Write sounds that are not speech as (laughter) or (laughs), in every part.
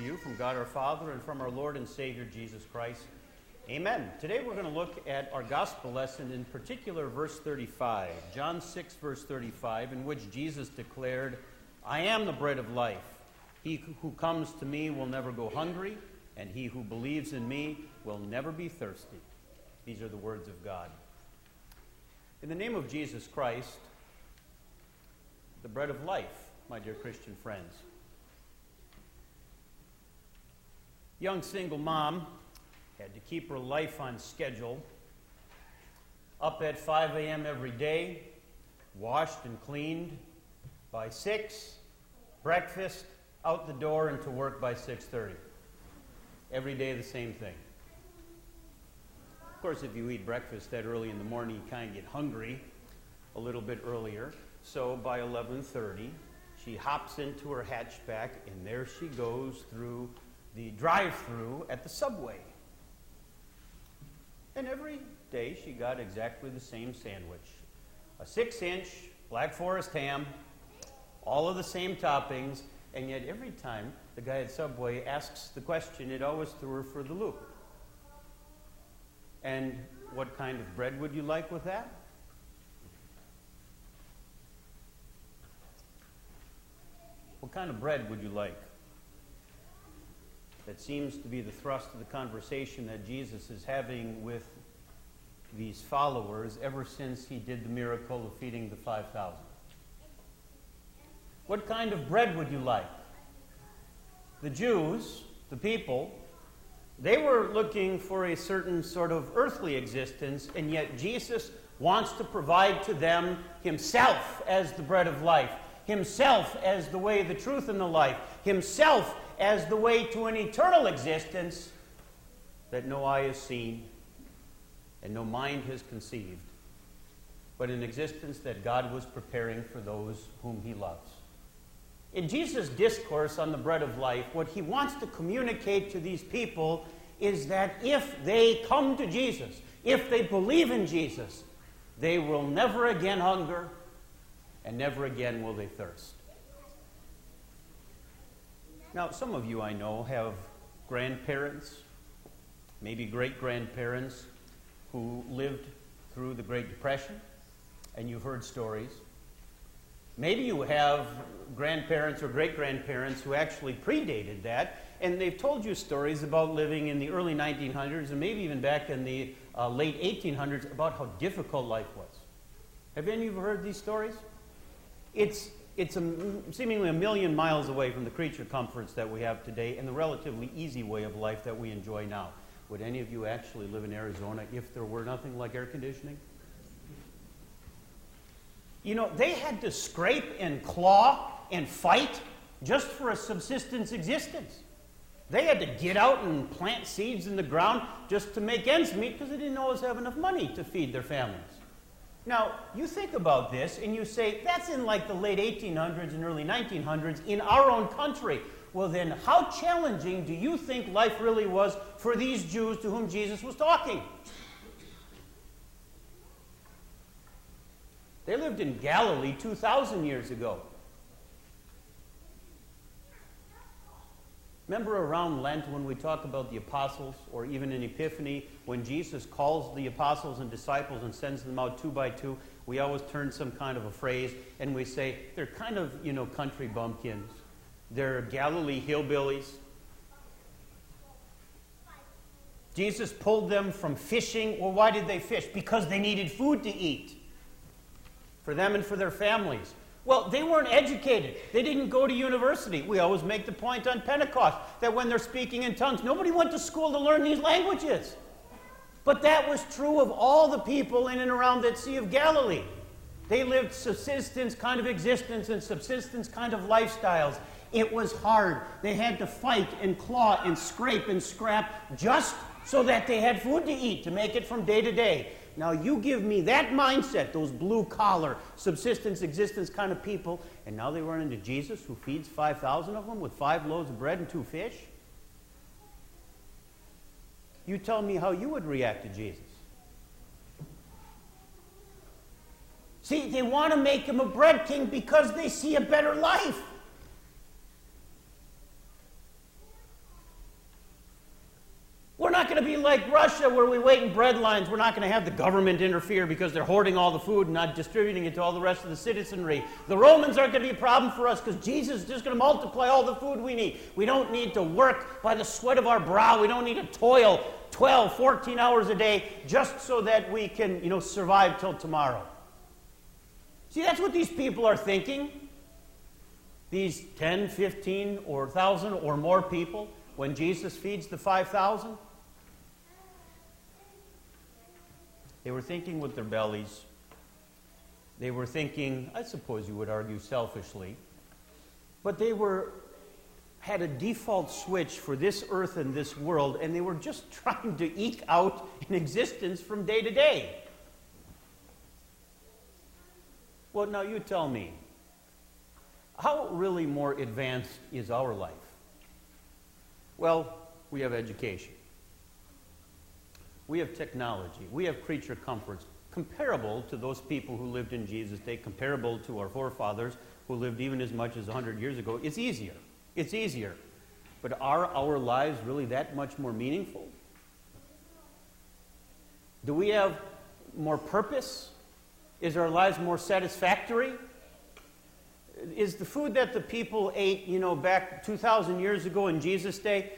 you from God our Father and from our Lord and Savior Jesus Christ. Amen. Today we're going to look at our gospel lesson, in particular, verse 35, John 6, verse 35, in which Jesus declared, I am the bread of life. He who comes to me will never go hungry, and he who believes in me will never be thirsty. These are the words of God. In the name of Jesus Christ, the bread of life, my dear Christian friends. Young single mom had to keep her life on schedule. Up at 5 a.m. every day, washed and cleaned by 6, breakfast, out the door and to work by 6:30. Every day the same thing. Of course, if you eat breakfast that early in the morning, you kind of get hungry a little bit earlier. So by 11:30, she hops into her hatchback and there she goes through the drive-through at the subway. And every day she got exactly the same sandwich. A 6-inch black forest ham, all of the same toppings, and yet every time the guy at Subway asks the question, it always threw her for the loop. And what kind of bread would you like with that? What kind of bread would you like? That seems to be the thrust of the conversation that Jesus is having with these followers ever since he did the miracle of feeding the 5,000. What kind of bread would you like? The Jews, the people, they were looking for a certain sort of earthly existence, and yet Jesus wants to provide to them himself as the bread of life, himself as the way, the truth, and the life, himself as the way to an eternal existence that no eye has seen and no mind has conceived, but an existence that God was preparing for those whom he loves. In Jesus' discourse on the bread of life, what he wants to communicate to these people is that if they come to Jesus, if they believe in Jesus, they will never again hunger and never again will they thirst. Now, some of you I know have grandparents, maybe great grandparents, who lived through the Great Depression, and you've heard stories. Maybe you have grandparents or great grandparents who actually predated that, and they've told you stories about living in the early 1900s and maybe even back in the uh, late 1800s about how difficult life was. Have any of you heard these stories? It's, it's a, seemingly a million miles away from the creature comforts that we have today and the relatively easy way of life that we enjoy now. Would any of you actually live in Arizona if there were nothing like air conditioning? You know, they had to scrape and claw and fight just for a subsistence existence. They had to get out and plant seeds in the ground just to make ends meet because they didn't always have enough money to feed their families. Now, you think about this and you say, that's in like the late 1800s and early 1900s in our own country. Well, then, how challenging do you think life really was for these Jews to whom Jesus was talking? They lived in Galilee 2,000 years ago. Remember around Lent when we talk about the apostles, or even in Epiphany, when Jesus calls the apostles and disciples and sends them out two by two, we always turn some kind of a phrase and we say, they're kind of, you know, country bumpkins. They're Galilee hillbillies. Jesus pulled them from fishing. Well, why did they fish? Because they needed food to eat for them and for their families. Well, they weren't educated. They didn't go to university. We always make the point on Pentecost that when they're speaking in tongues, nobody went to school to learn these languages. But that was true of all the people in and around that Sea of Galilee. They lived subsistence kind of existence and subsistence kind of lifestyles. It was hard. They had to fight and claw and scrape and scrap just so that they had food to eat to make it from day to day. Now, you give me that mindset, those blue collar, subsistence, existence kind of people, and now they run into Jesus who feeds 5,000 of them with five loaves of bread and two fish? You tell me how you would react to Jesus. See, they want to make him a bread king because they see a better life. Like Russia, where we wait in bread lines. We're not going to have the government interfere because they're hoarding all the food and not distributing it to all the rest of the citizenry. The Romans aren't going to be a problem for us because Jesus is just going to multiply all the food we need. We don't need to work by the sweat of our brow. We don't need to toil 12, 14 hours a day just so that we can, you know, survive till tomorrow. See, that's what these people are thinking. These 10, 15, or 1,000 or more people when Jesus feeds the 5,000? They were thinking with their bellies. They were thinking, I suppose you would argue selfishly, but they were had a default switch for this earth and this world, and they were just (laughs) trying to eke out an existence from day to day. Well, now you tell me, how really more advanced is our life? Well, we have education. We have technology. We have creature comforts comparable to those people who lived in Jesus' day, comparable to our forefathers who lived even as much as 100 years ago. It's easier. It's easier. But are our lives really that much more meaningful? Do we have more purpose? Is our lives more satisfactory? is the food that the people ate, you know, back 2,000 years ago in Jesus' day,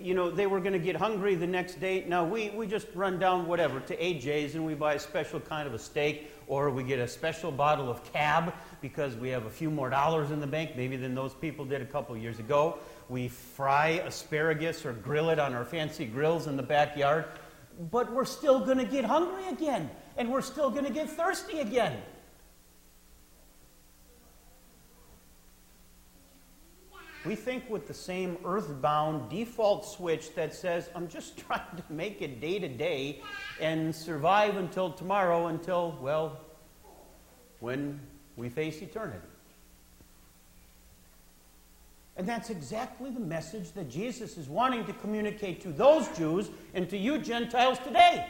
you know, they were going to get hungry the next day. Now, we, we just run down whatever to AJ's and we buy a special kind of a steak or we get a special bottle of cab because we have a few more dollars in the bank, maybe than those people did a couple years ago. We fry asparagus or grill it on our fancy grills in the backyard. But we're still going to get hungry again and we're still going to get thirsty again. We think with the same earthbound default switch that says, I'm just (laughs) trying to make it day to day and survive until tomorrow, until, well, when we face eternity. And that's exactly the message that Jesus is wanting to communicate to those Jews and to you Gentiles today.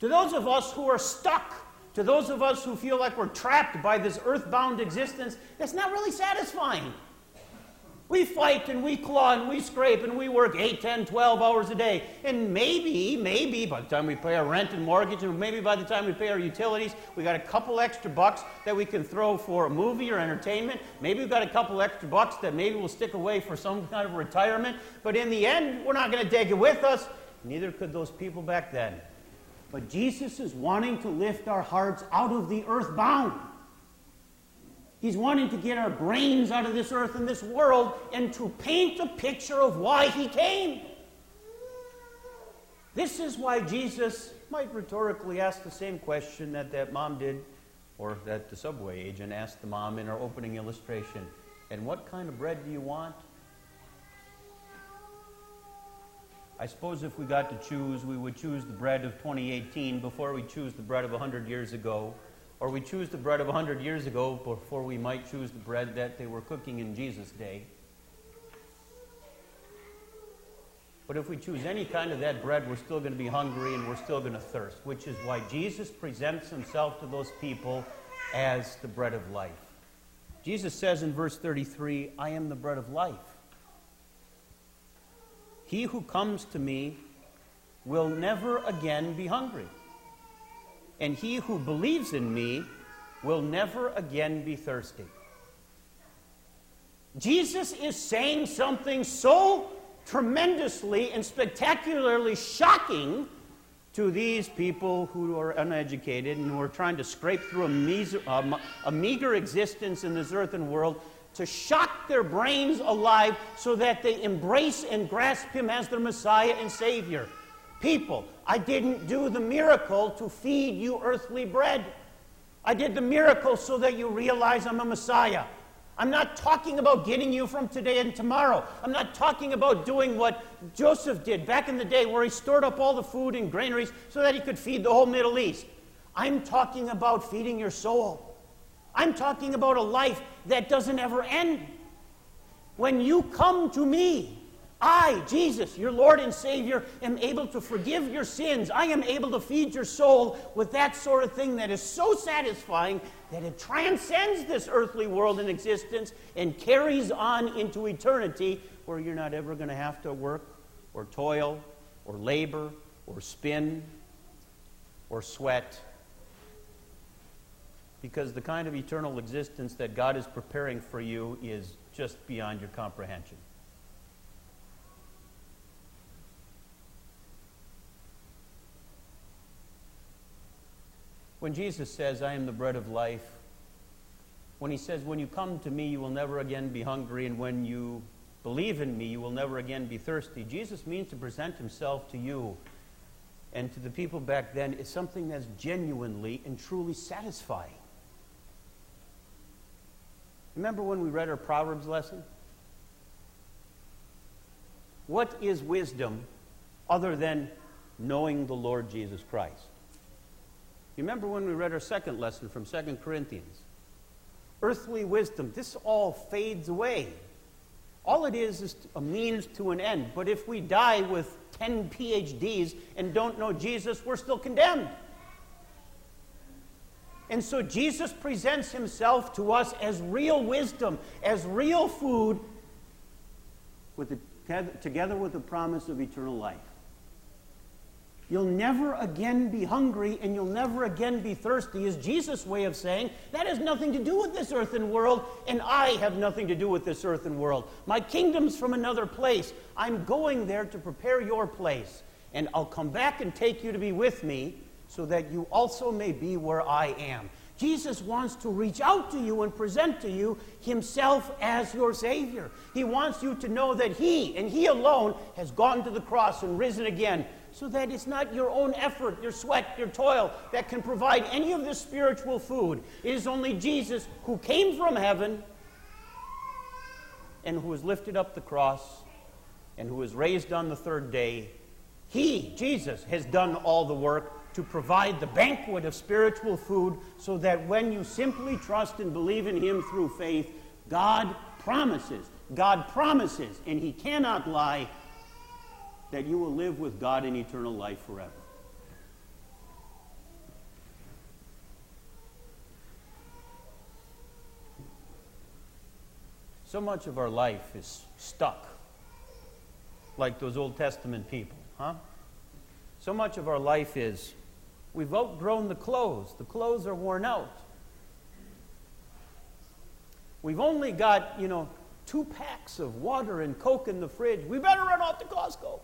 To those of us who are stuck, to those of us who feel like we're trapped by this earthbound existence that's not really satisfying. We fight and we claw and we scrape and we work 8, 10, 12 hours a day. And maybe, maybe by the time we pay our rent and mortgage, and maybe by the time we pay our utilities, we got a couple extra bucks that we can throw for a movie or entertainment. Maybe we've got a couple extra bucks that maybe we'll stick away for some (laughs) kind of retirement. But in the end, we're not going to take it with us. Neither could those people back then. But Jesus is wanting to lift our hearts out of the earth bound He's wanting to get our brains out of this earth and this world and to paint a picture of why he came. This is why Jesus might rhetorically ask the same question that that mom did, or that the subway agent asked the mom in our opening illustration. And what kind of bread do you want? I suppose if we got to choose, we would choose the bread of 2018 before we choose the bread of 100 years ago. Or we choose the bread of 100 years ago before we might choose the bread that they were cooking in Jesus' day. But if we choose any kind of that bread, we're still going to be hungry and we're still going to thirst, which is why Jesus presents himself to those people as the bread of life. Jesus says in verse 33, I am the bread of life. He who comes to me will never again be hungry and he who believes in me will never again be thirsty. Jesus is saying something so tremendously and spectacularly shocking to these people who are uneducated and who are trying to scrape through a, meager, a meager existence in this earthen world to shock their brains alive so that they embrace and grasp him as their Messiah and Savior. People, I didn't do the miracle to feed you earthly bread. I did the miracle so that you realize I'm a Messiah. I'm not talking about getting you from today and tomorrow. I'm not talking about doing what Joseph did back in the day where he stored up all the food in granaries so that he could feed the whole Middle East. I'm talking about feeding your soul. I'm talking about a life that doesn't ever end. When you come to me, I, Jesus, your Lord and Savior, am able to forgive your sins. I am able to feed your soul with that sort of thing that is so satisfying that it transcends this earthly world and existence and carries on into eternity where you're not ever going to have to work or toil or labor or spin or sweat. Because the kind of eternal existence that God is preparing for you is just beyond your comprehension. When Jesus says, I am the bread of life, when he says, When you come to me, you will never again be hungry, and when you believe in me, you will never again be thirsty, Jesus means to present himself to you and to the people back then is something that's genuinely and truly satisfying. Remember when we read our Proverbs lesson? What is wisdom other than knowing the Lord Jesus Christ? You remember when we read our second lesson from 2 Corinthians? Earthly wisdom, this all fades away. All it is is a means to an end. But if we die with 10 PhDs and don't know Jesus, we're still condemned. And so Jesus presents himself to us as real wisdom, as real food, with the, together with the promise of eternal life. You'll never again be hungry and you'll never again be thirsty, is Jesus' way of saying that has nothing to do with this earthen world, and I have nothing to do with this earthen world. My kingdom's from another place. I'm going there to prepare your place, and I'll come back and take you to be with me so that you also may be where I am. Jesus wants to reach out to you and present to you himself as your Savior. He wants you to know that He and He alone has gone to the cross and risen again so that it's not your own effort, your sweat, your toil that can provide any of this spiritual food. It is only Jesus who came from heaven and who has lifted up the cross and who was raised on the third day. He, Jesus, has done all the work to provide the banquet of spiritual food so that when you simply trust and believe in Him through faith, God promises. God promises, and He cannot lie that you will live with God in eternal life forever. So much of our life is stuck, like those Old Testament people, huh? So much of our life is we've outgrown the clothes, the clothes are worn out. We've only got, you know, two packs of water and Coke in the fridge. We better run out to Costco.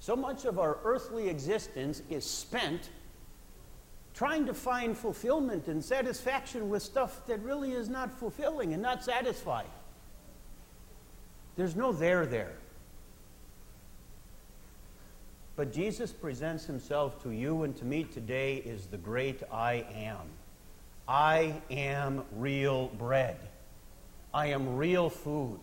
So much of our earthly existence is spent trying to find fulfillment and satisfaction with stuff that really is not fulfilling and not satisfying. There's no there there. But Jesus presents himself to you and to me today as the great I am. I am real bread. I am real food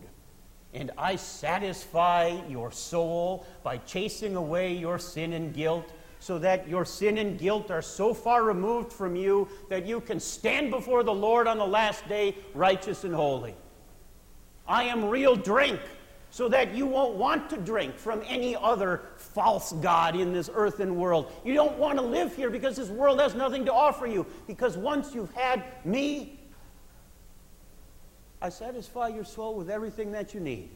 and I satisfy your soul by chasing away your sin and guilt so that your sin and guilt are so far removed from you that you can stand before the Lord on the last day righteous and holy. I am real drink so that you won't want to drink from any other false God in this earthen world. You don't want to live here because this world has nothing to offer you. Because once you've had me, I satisfy your soul with everything that you need.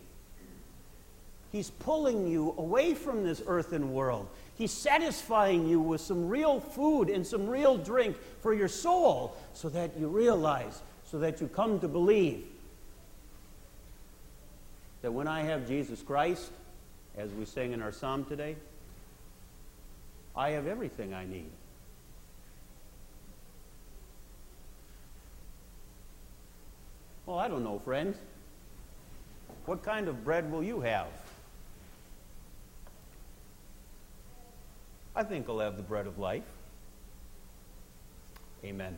He's pulling you away from this earthen world. He's satisfying you with some real food and some real drink for your soul so that you realize, so that you come to believe that when I have Jesus Christ, as we sing in our psalm today, I have everything I need. Well, I don't know, friends. What kind of bread will you have? I think I'll have the bread of life. Amen.